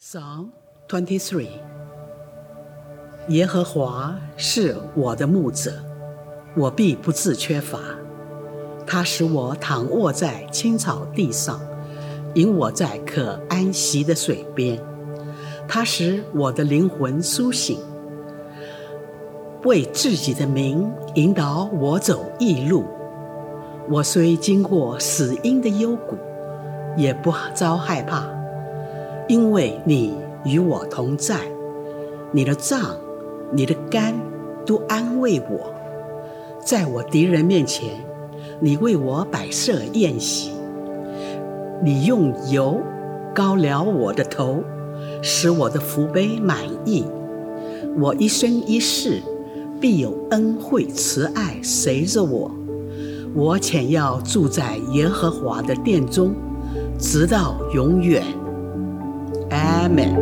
Psalm twenty three。耶和华是我的牧者，我必不致缺乏。他使我躺卧在青草地上，引我在可安息的水边。他使我的灵魂苏醒，为自己的名引导我走义路。我虽经过死荫的幽谷，也不遭害怕。因为你与我同在，你的杖、你的肝都安慰我。在我敌人面前，你为我摆设宴席。你用油膏了我的头，使我的福杯满溢。我一生一世必有恩惠慈爱随着我。我且要住在耶和华的殿中，直到永远。Amen.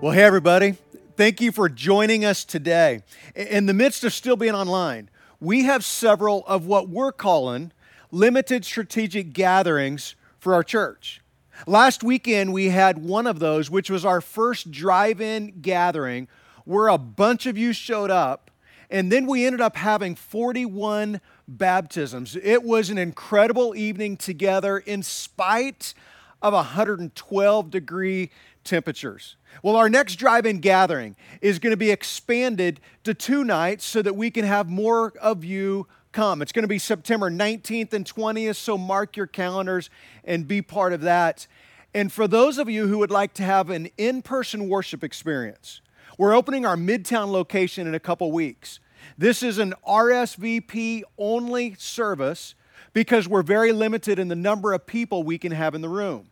Well, hey, everybody. Thank you for joining us today. In the midst of still being online, we have several of what we're calling limited strategic gatherings for our church. Last weekend, we had one of those, which was our first drive in gathering, where a bunch of you showed up and then we ended up having 41 baptisms. It was an incredible evening together in spite of 112 degree temperatures. Well, our next drive in gathering is going to be expanded to two nights so that we can have more of you come. It's going to be September 19th and 20th, so mark your calendars and be part of that. And for those of you who would like to have an in person worship experience, we're opening our Midtown location in a couple weeks. This is an RSVP only service because we're very limited in the number of people we can have in the room.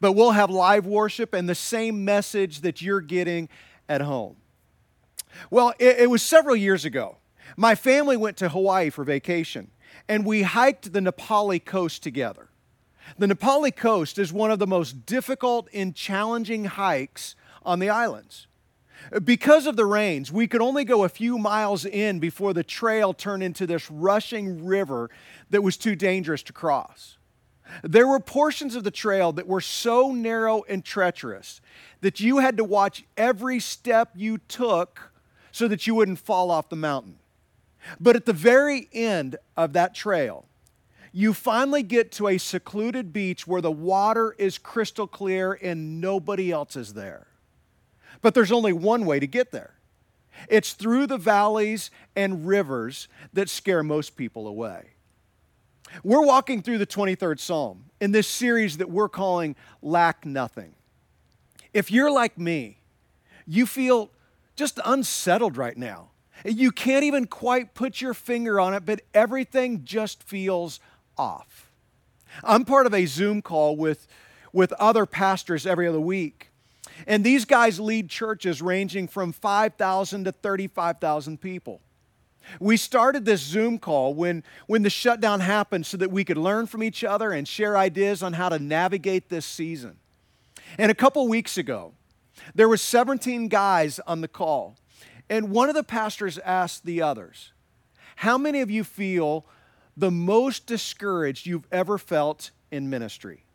But we'll have live worship and the same message that you're getting at home. Well, it, it was several years ago. My family went to Hawaii for vacation and we hiked the Napali coast together. The Napali coast is one of the most difficult and challenging hikes on the islands. Because of the rains, we could only go a few miles in before the trail turned into this rushing river that was too dangerous to cross. There were portions of the trail that were so narrow and treacherous that you had to watch every step you took so that you wouldn't fall off the mountain. But at the very end of that trail, you finally get to a secluded beach where the water is crystal clear and nobody else is there. But there's only one way to get there it's through the valleys and rivers that scare most people away. We're walking through the 23rd Psalm in this series that we're calling Lack Nothing. If you're like me, you feel just unsettled right now. You can't even quite put your finger on it, but everything just feels off. I'm part of a Zoom call with, with other pastors every other week. And these guys lead churches ranging from 5,000 to 35,000 people. We started this Zoom call when, when the shutdown happened so that we could learn from each other and share ideas on how to navigate this season. And a couple weeks ago, there were 17 guys on the call. And one of the pastors asked the others, How many of you feel the most discouraged you've ever felt in ministry?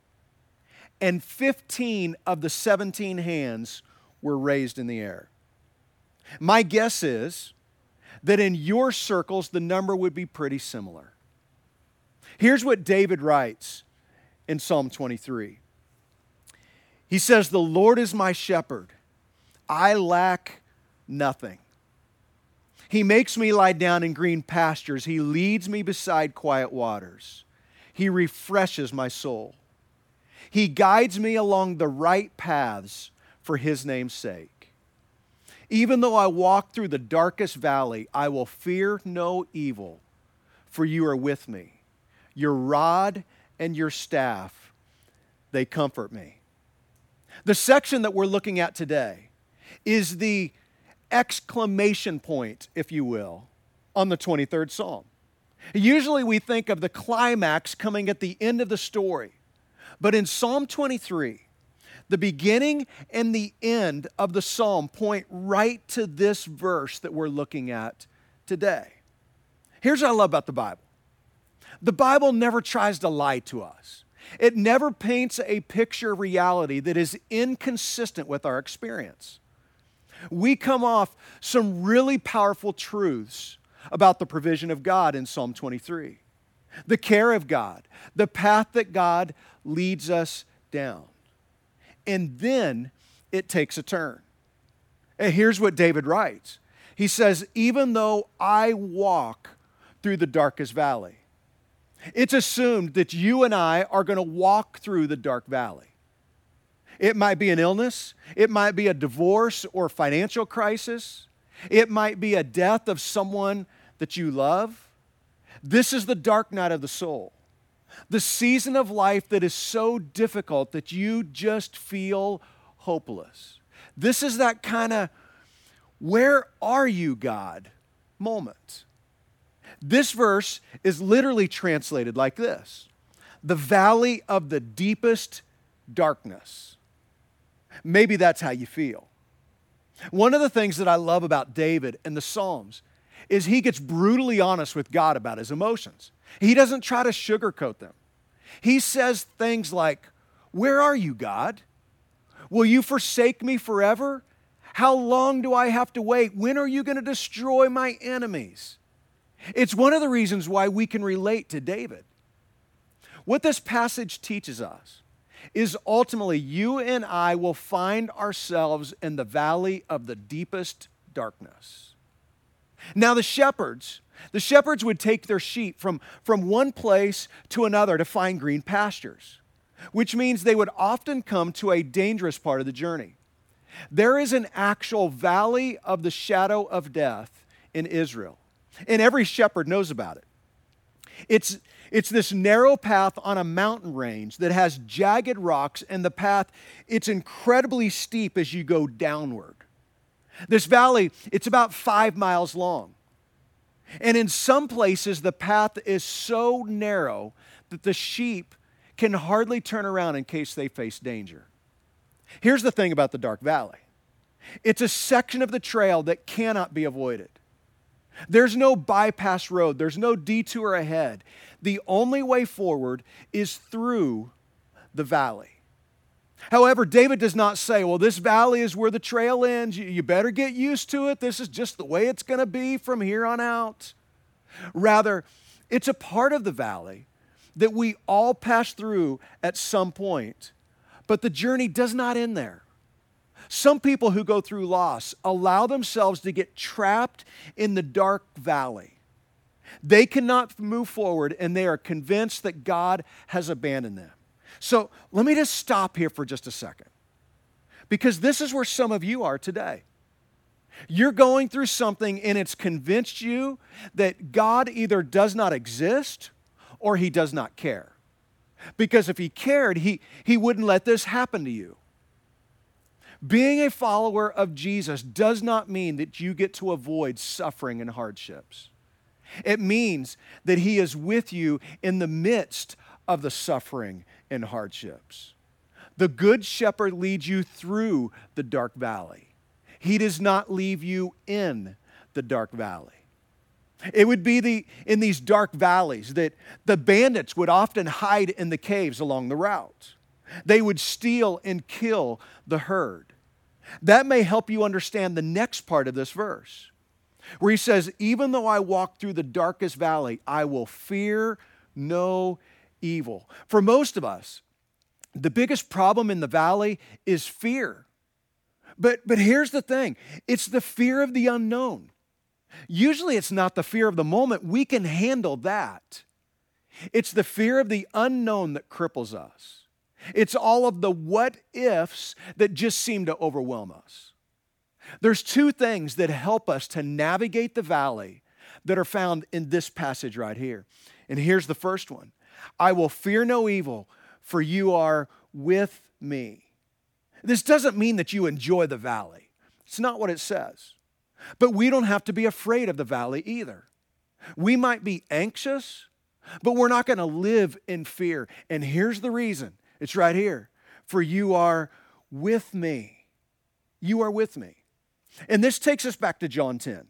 And 15 of the 17 hands were raised in the air. My guess is that in your circles, the number would be pretty similar. Here's what David writes in Psalm 23 He says, The Lord is my shepherd, I lack nothing. He makes me lie down in green pastures. He leads me beside quiet waters. He refreshes my soul. He guides me along the right paths for His name's sake. Even though I walk through the darkest valley, I will fear no evil, for you are with me. Your rod and your staff, they comfort me. The section that we're looking at today is the exclamation point, if you will, on the 23rd Psalm. Usually we think of the climax coming at the end of the story. But in Psalm 23, the beginning and the end of the psalm point right to this verse that we're looking at today. Here's what I love about the Bible The Bible never tries to lie to us. It never paints a picture of reality that is inconsistent with our experience. We come off some really powerful truths about the provision of God in Psalm 23, the care of God, the path that God leads us down. And then it takes a turn. And here's what David writes He says, Even though I walk through the darkest valley, it's assumed that you and I are going to walk through the dark valley. It might be an illness, it might be a divorce or financial crisis, it might be a death of someone that you love. This is the dark night of the soul. The season of life that is so difficult that you just feel hopeless. This is that kind of, where are you, God moment. This verse is literally translated like this the valley of the deepest darkness. Maybe that's how you feel. One of the things that I love about David and the Psalms is he gets brutally honest with God about his emotions. He doesn't try to sugarcoat them. He says things like, Where are you, God? Will you forsake me forever? How long do I have to wait? When are you going to destroy my enemies? It's one of the reasons why we can relate to David. What this passage teaches us is ultimately you and I will find ourselves in the valley of the deepest darkness. Now, the shepherds, the shepherds would take their sheep from, from one place to another to find green pastures, which means they would often come to a dangerous part of the journey. There is an actual valley of the shadow of death in Israel. And every shepherd knows about it. It's, it's this narrow path on a mountain range that has jagged rocks, and the path, it's incredibly steep as you go downward. This valley, it's about five miles long. And in some places, the path is so narrow that the sheep can hardly turn around in case they face danger. Here's the thing about the Dark Valley it's a section of the trail that cannot be avoided. There's no bypass road, there's no detour ahead. The only way forward is through the valley. However, David does not say, well, this valley is where the trail ends. You better get used to it. This is just the way it's going to be from here on out. Rather, it's a part of the valley that we all pass through at some point, but the journey does not end there. Some people who go through loss allow themselves to get trapped in the dark valley. They cannot move forward and they are convinced that God has abandoned them. So let me just stop here for just a second because this is where some of you are today. You're going through something and it's convinced you that God either does not exist or he does not care. Because if he cared, he, he wouldn't let this happen to you. Being a follower of Jesus does not mean that you get to avoid suffering and hardships. It means that He is with you in the midst of the suffering and hardships. The Good Shepherd leads you through the dark valley, He does not leave you in the dark valley. It would be the, in these dark valleys that the bandits would often hide in the caves along the route. They would steal and kill the herd. That may help you understand the next part of this verse, where he says, Even though I walk through the darkest valley, I will fear no evil. For most of us, the biggest problem in the valley is fear. But, but here's the thing it's the fear of the unknown. Usually, it's not the fear of the moment. We can handle that. It's the fear of the unknown that cripples us. It's all of the what ifs that just seem to overwhelm us. There's two things that help us to navigate the valley that are found in this passage right here. And here's the first one I will fear no evil, for you are with me. This doesn't mean that you enjoy the valley, it's not what it says. But we don't have to be afraid of the valley either. We might be anxious, but we're not going to live in fear. And here's the reason it's right here. For you are with me. You are with me. And this takes us back to John 10.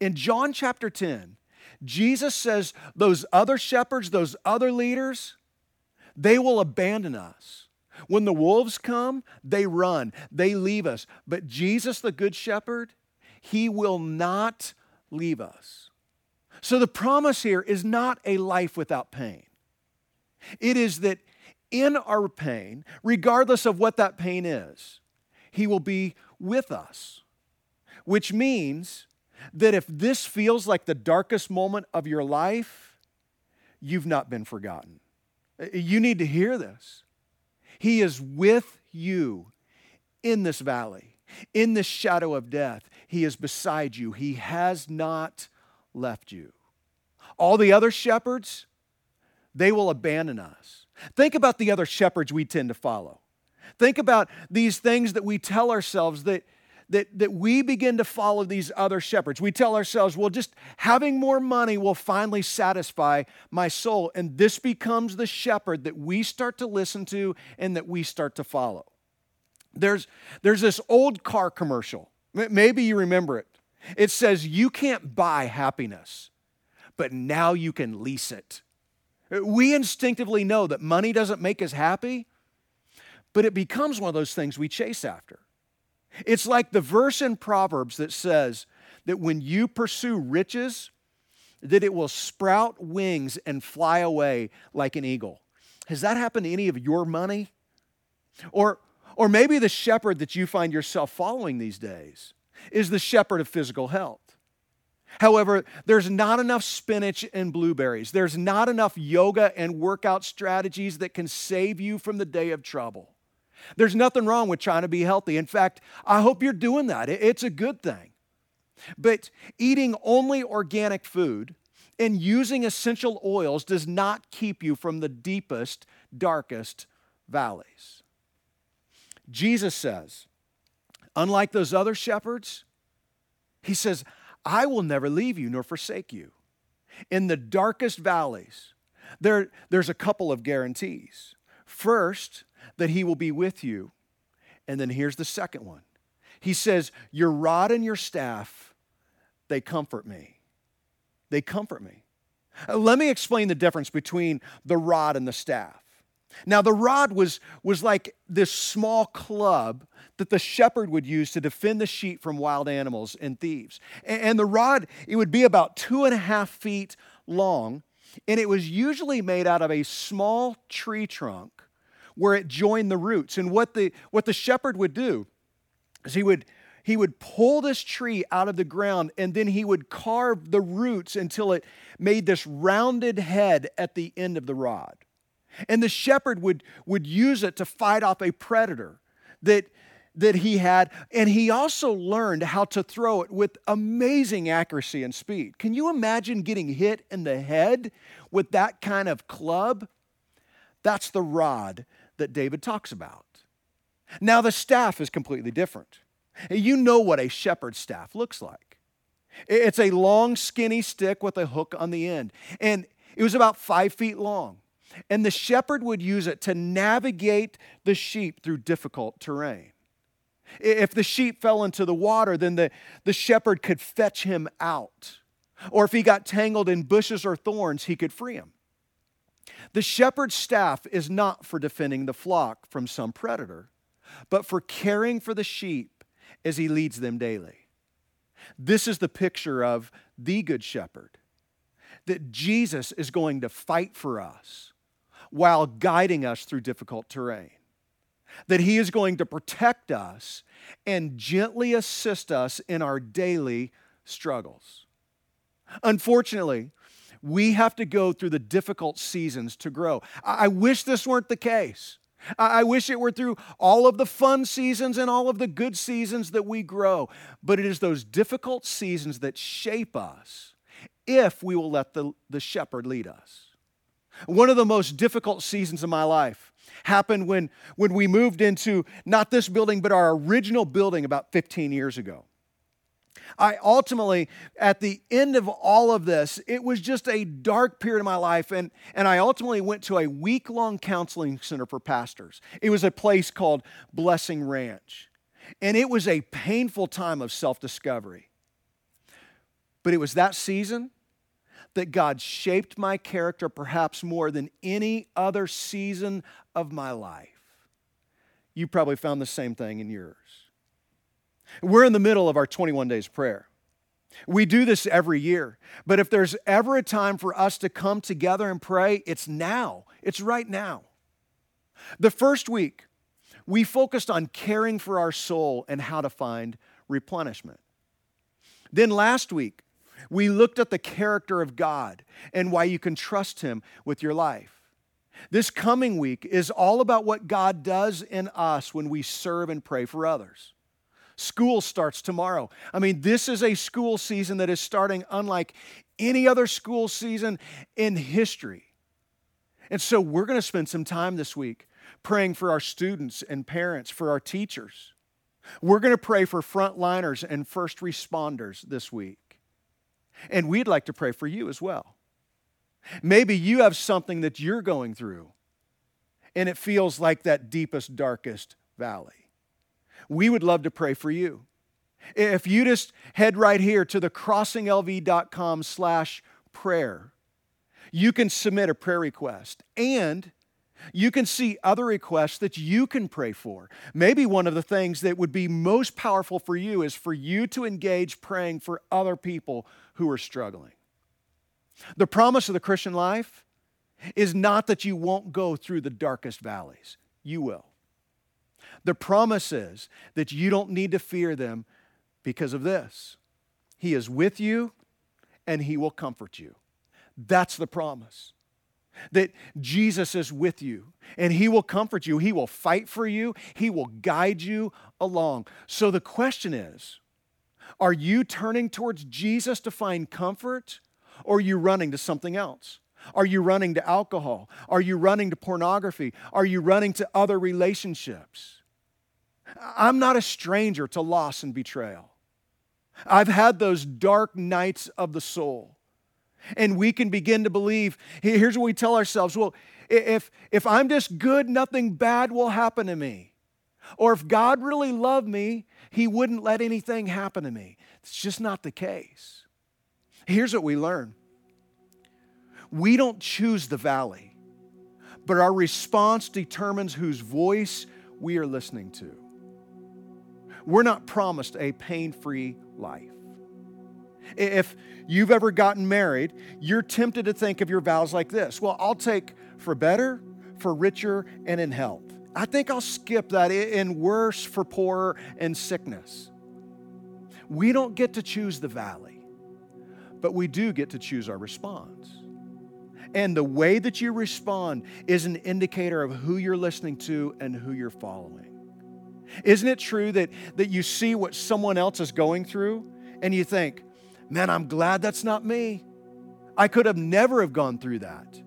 In John chapter 10, Jesus says those other shepherds, those other leaders, they will abandon us. When the wolves come, they run, they leave us. But Jesus, the Good Shepherd, he will not leave us. So the promise here is not a life without pain. It is that in our pain, regardless of what that pain is, he will be with us, which means that if this feels like the darkest moment of your life, you've not been forgotten. Uh, you need to hear this. He is with you in this valley, in this shadow of death. He is beside you. He has not left you. All the other shepherds, they will abandon us. Think about the other shepherds we tend to follow. Think about these things that we tell ourselves that, that, that we begin to follow these other shepherds. We tell ourselves, well, just having more money will finally satisfy my soul. And this becomes the shepherd that we start to listen to and that we start to follow. There's, there's this old car commercial. Maybe you remember it. It says, You can't buy happiness, but now you can lease it. We instinctively know that money doesn't make us happy, but it becomes one of those things we chase after. It's like the verse in Proverbs that says that when you pursue riches, that it will sprout wings and fly away like an eagle. Has that happened to any of your money? Or, or maybe the shepherd that you find yourself following these days is the shepherd of physical health. However, there's not enough spinach and blueberries. There's not enough yoga and workout strategies that can save you from the day of trouble. There's nothing wrong with trying to be healthy. In fact, I hope you're doing that. It's a good thing. But eating only organic food and using essential oils does not keep you from the deepest, darkest valleys. Jesus says, unlike those other shepherds, he says, I will never leave you nor forsake you. In the darkest valleys, there, there's a couple of guarantees. First, that he will be with you. And then here's the second one He says, Your rod and your staff, they comfort me. They comfort me. Uh, let me explain the difference between the rod and the staff. Now, the rod was, was like this small club that the shepherd would use to defend the sheep from wild animals and thieves. And, and the rod, it would be about two and a half feet long, and it was usually made out of a small tree trunk where it joined the roots. And what the, what the shepherd would do is he would, he would pull this tree out of the ground and then he would carve the roots until it made this rounded head at the end of the rod. And the shepherd would, would use it to fight off a predator that, that he had. And he also learned how to throw it with amazing accuracy and speed. Can you imagine getting hit in the head with that kind of club? That's the rod that David talks about. Now, the staff is completely different. You know what a shepherd's staff looks like. It's a long, skinny stick with a hook on the end. And it was about five feet long. And the shepherd would use it to navigate the sheep through difficult terrain. If the sheep fell into the water, then the, the shepherd could fetch him out. Or if he got tangled in bushes or thorns, he could free him. The shepherd's staff is not for defending the flock from some predator, but for caring for the sheep as he leads them daily. This is the picture of the Good Shepherd that Jesus is going to fight for us while guiding us through difficult terrain. That he is going to protect us and gently assist us in our daily struggles. Unfortunately, we have to go through the difficult seasons to grow. I wish this weren't the case. I wish it were through all of the fun seasons and all of the good seasons that we grow. But it is those difficult seasons that shape us if we will let the, the shepherd lead us. One of the most difficult seasons of my life happened when, when we moved into not this building, but our original building about 15 years ago. I ultimately, at the end of all of this, it was just a dark period of my life. And, and I ultimately went to a week long counseling center for pastors. It was a place called Blessing Ranch. And it was a painful time of self discovery. But it was that season that God shaped my character perhaps more than any other season of my life. You probably found the same thing in yours. We're in the middle of our 21 days prayer. We do this every year, but if there's ever a time for us to come together and pray, it's now. It's right now. The first week, we focused on caring for our soul and how to find replenishment. Then last week, we looked at the character of God and why you can trust Him with your life. This coming week is all about what God does in us when we serve and pray for others. School starts tomorrow. I mean, this is a school season that is starting unlike any other school season in history. And so we're going to spend some time this week praying for our students and parents, for our teachers. We're going to pray for frontliners and first responders this week. And we'd like to pray for you as well. Maybe you have something that you're going through, and it feels like that deepest, darkest valley. We would love to pray for you. If you just head right here to the crossinglv.com slash prayer, you can submit a prayer request and you can see other requests that you can pray for. Maybe one of the things that would be most powerful for you is for you to engage praying for other people who are struggling. The promise of the Christian life is not that you won't go through the darkest valleys, you will. The promise is that you don't need to fear them because of this. He is with you and He will comfort you. That's the promise that Jesus is with you and He will comfort you. He will fight for you. He will guide you along. So the question is are you turning towards Jesus to find comfort or are you running to something else? Are you running to alcohol? Are you running to pornography? Are you running to other relationships? I'm not a stranger to loss and betrayal. I've had those dark nights of the soul and we can begin to believe here's what we tell ourselves well if if i'm just good nothing bad will happen to me or if god really loved me he wouldn't let anything happen to me it's just not the case here's what we learn we don't choose the valley but our response determines whose voice we are listening to we're not promised a pain-free life if you've ever gotten married, you're tempted to think of your vows like this Well, I'll take for better, for richer, and in health. I think I'll skip that in worse, for poorer, and sickness. We don't get to choose the valley, but we do get to choose our response. And the way that you respond is an indicator of who you're listening to and who you're following. Isn't it true that, that you see what someone else is going through and you think, Man, I'm glad that's not me. I could have never have gone through that.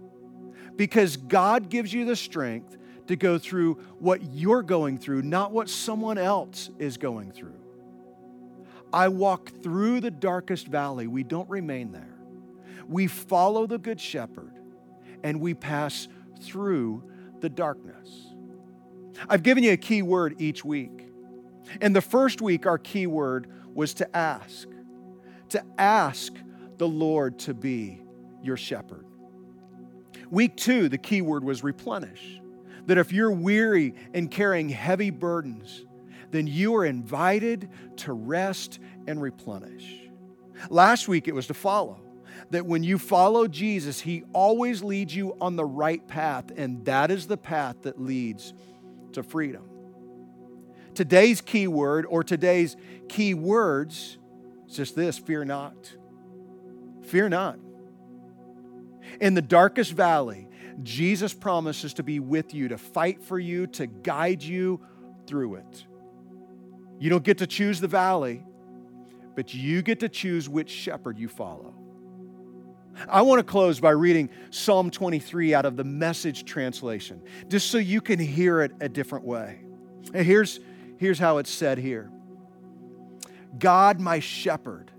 Because God gives you the strength to go through what you're going through, not what someone else is going through. I walk through the darkest valley. We don't remain there. We follow the Good Shepherd and we pass through the darkness. I've given you a key word each week. And the first week, our key word was to ask to ask the Lord to be your shepherd. Week two, the key word was replenish. That if you're weary and carrying heavy burdens, then you are invited to rest and replenish. Last week, it was to follow. That when you follow Jesus, He always leads you on the right path, and that is the path that leads to freedom. Today's key word, or today's key words, is just this fear not. Fear not. In the darkest valley, Jesus promises to be with you, to fight for you, to guide you through it. You don't get to choose the valley, but you get to choose which shepherd you follow. I want to close by reading Psalm 23 out of the message translation, just so you can hear it a different way. here's, here's how it's said here God, my shepherd,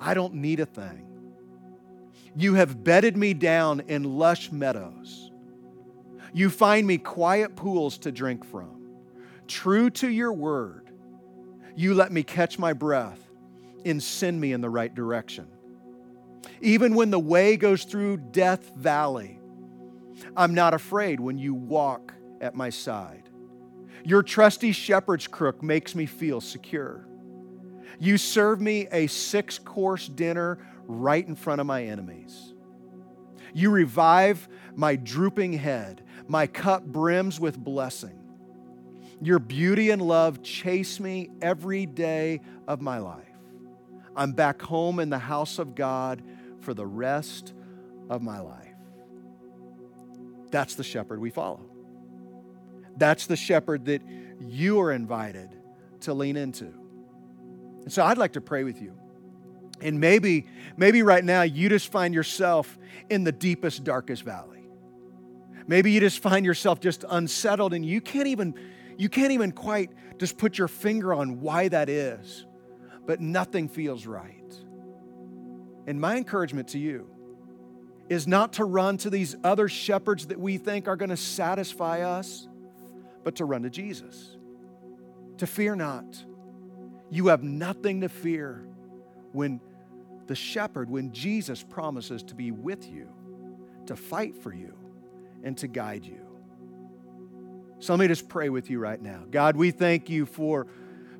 I don't need a thing. You have bedded me down in lush meadows. You find me quiet pools to drink from. True to your word, you let me catch my breath and send me in the right direction. Even when the way goes through Death Valley, I'm not afraid when you walk at my side. Your trusty shepherd's crook makes me feel secure. You serve me a six course dinner right in front of my enemies. You revive my drooping head. My cup brims with blessing. Your beauty and love chase me every day of my life. I'm back home in the house of God for the rest of my life. That's the shepherd we follow. That's the shepherd that you are invited to lean into. And so I'd like to pray with you. And maybe, maybe right now you just find yourself in the deepest, darkest valley. Maybe you just find yourself just unsettled and you can't even you can't even quite just put your finger on why that is. But nothing feels right. And my encouragement to you is not to run to these other shepherds that we think are going to satisfy us, but to run to Jesus. To fear not. You have nothing to fear when the shepherd, when Jesus promises to be with you, to fight for you, and to guide you. So let me just pray with you right now. God, we thank you for,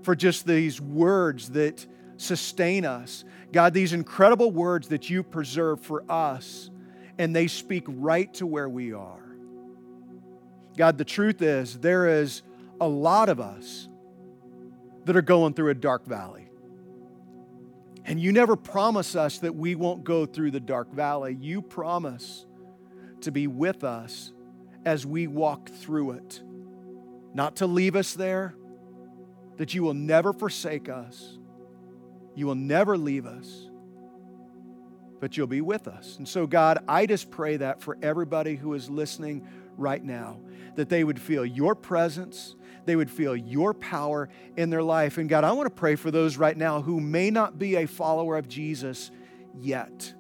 for just these words that sustain us. God, these incredible words that you preserve for us, and they speak right to where we are. God, the truth is, there is a lot of us that are going through a dark valley. And you never promise us that we won't go through the dark valley. You promise to be with us as we walk through it. Not to leave us there, that you will never forsake us, you will never leave us, but you'll be with us. And so, God, I just pray that for everybody who is listening right now, that they would feel your presence, they would feel your power in their life. And God, I want to pray for those right now who may not be a follower of Jesus yet.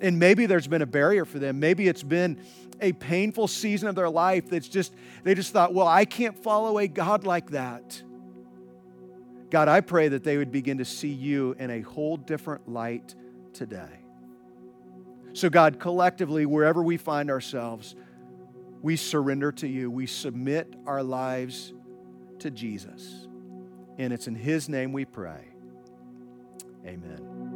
And maybe there's been a barrier for them. Maybe it's been a painful season of their life that's just, they just thought, well, I can't follow a God like that. God, I pray that they would begin to see you in a whole different light today. So, God, collectively, wherever we find ourselves, we surrender to you. We submit our lives to Jesus. And it's in His name we pray. Amen.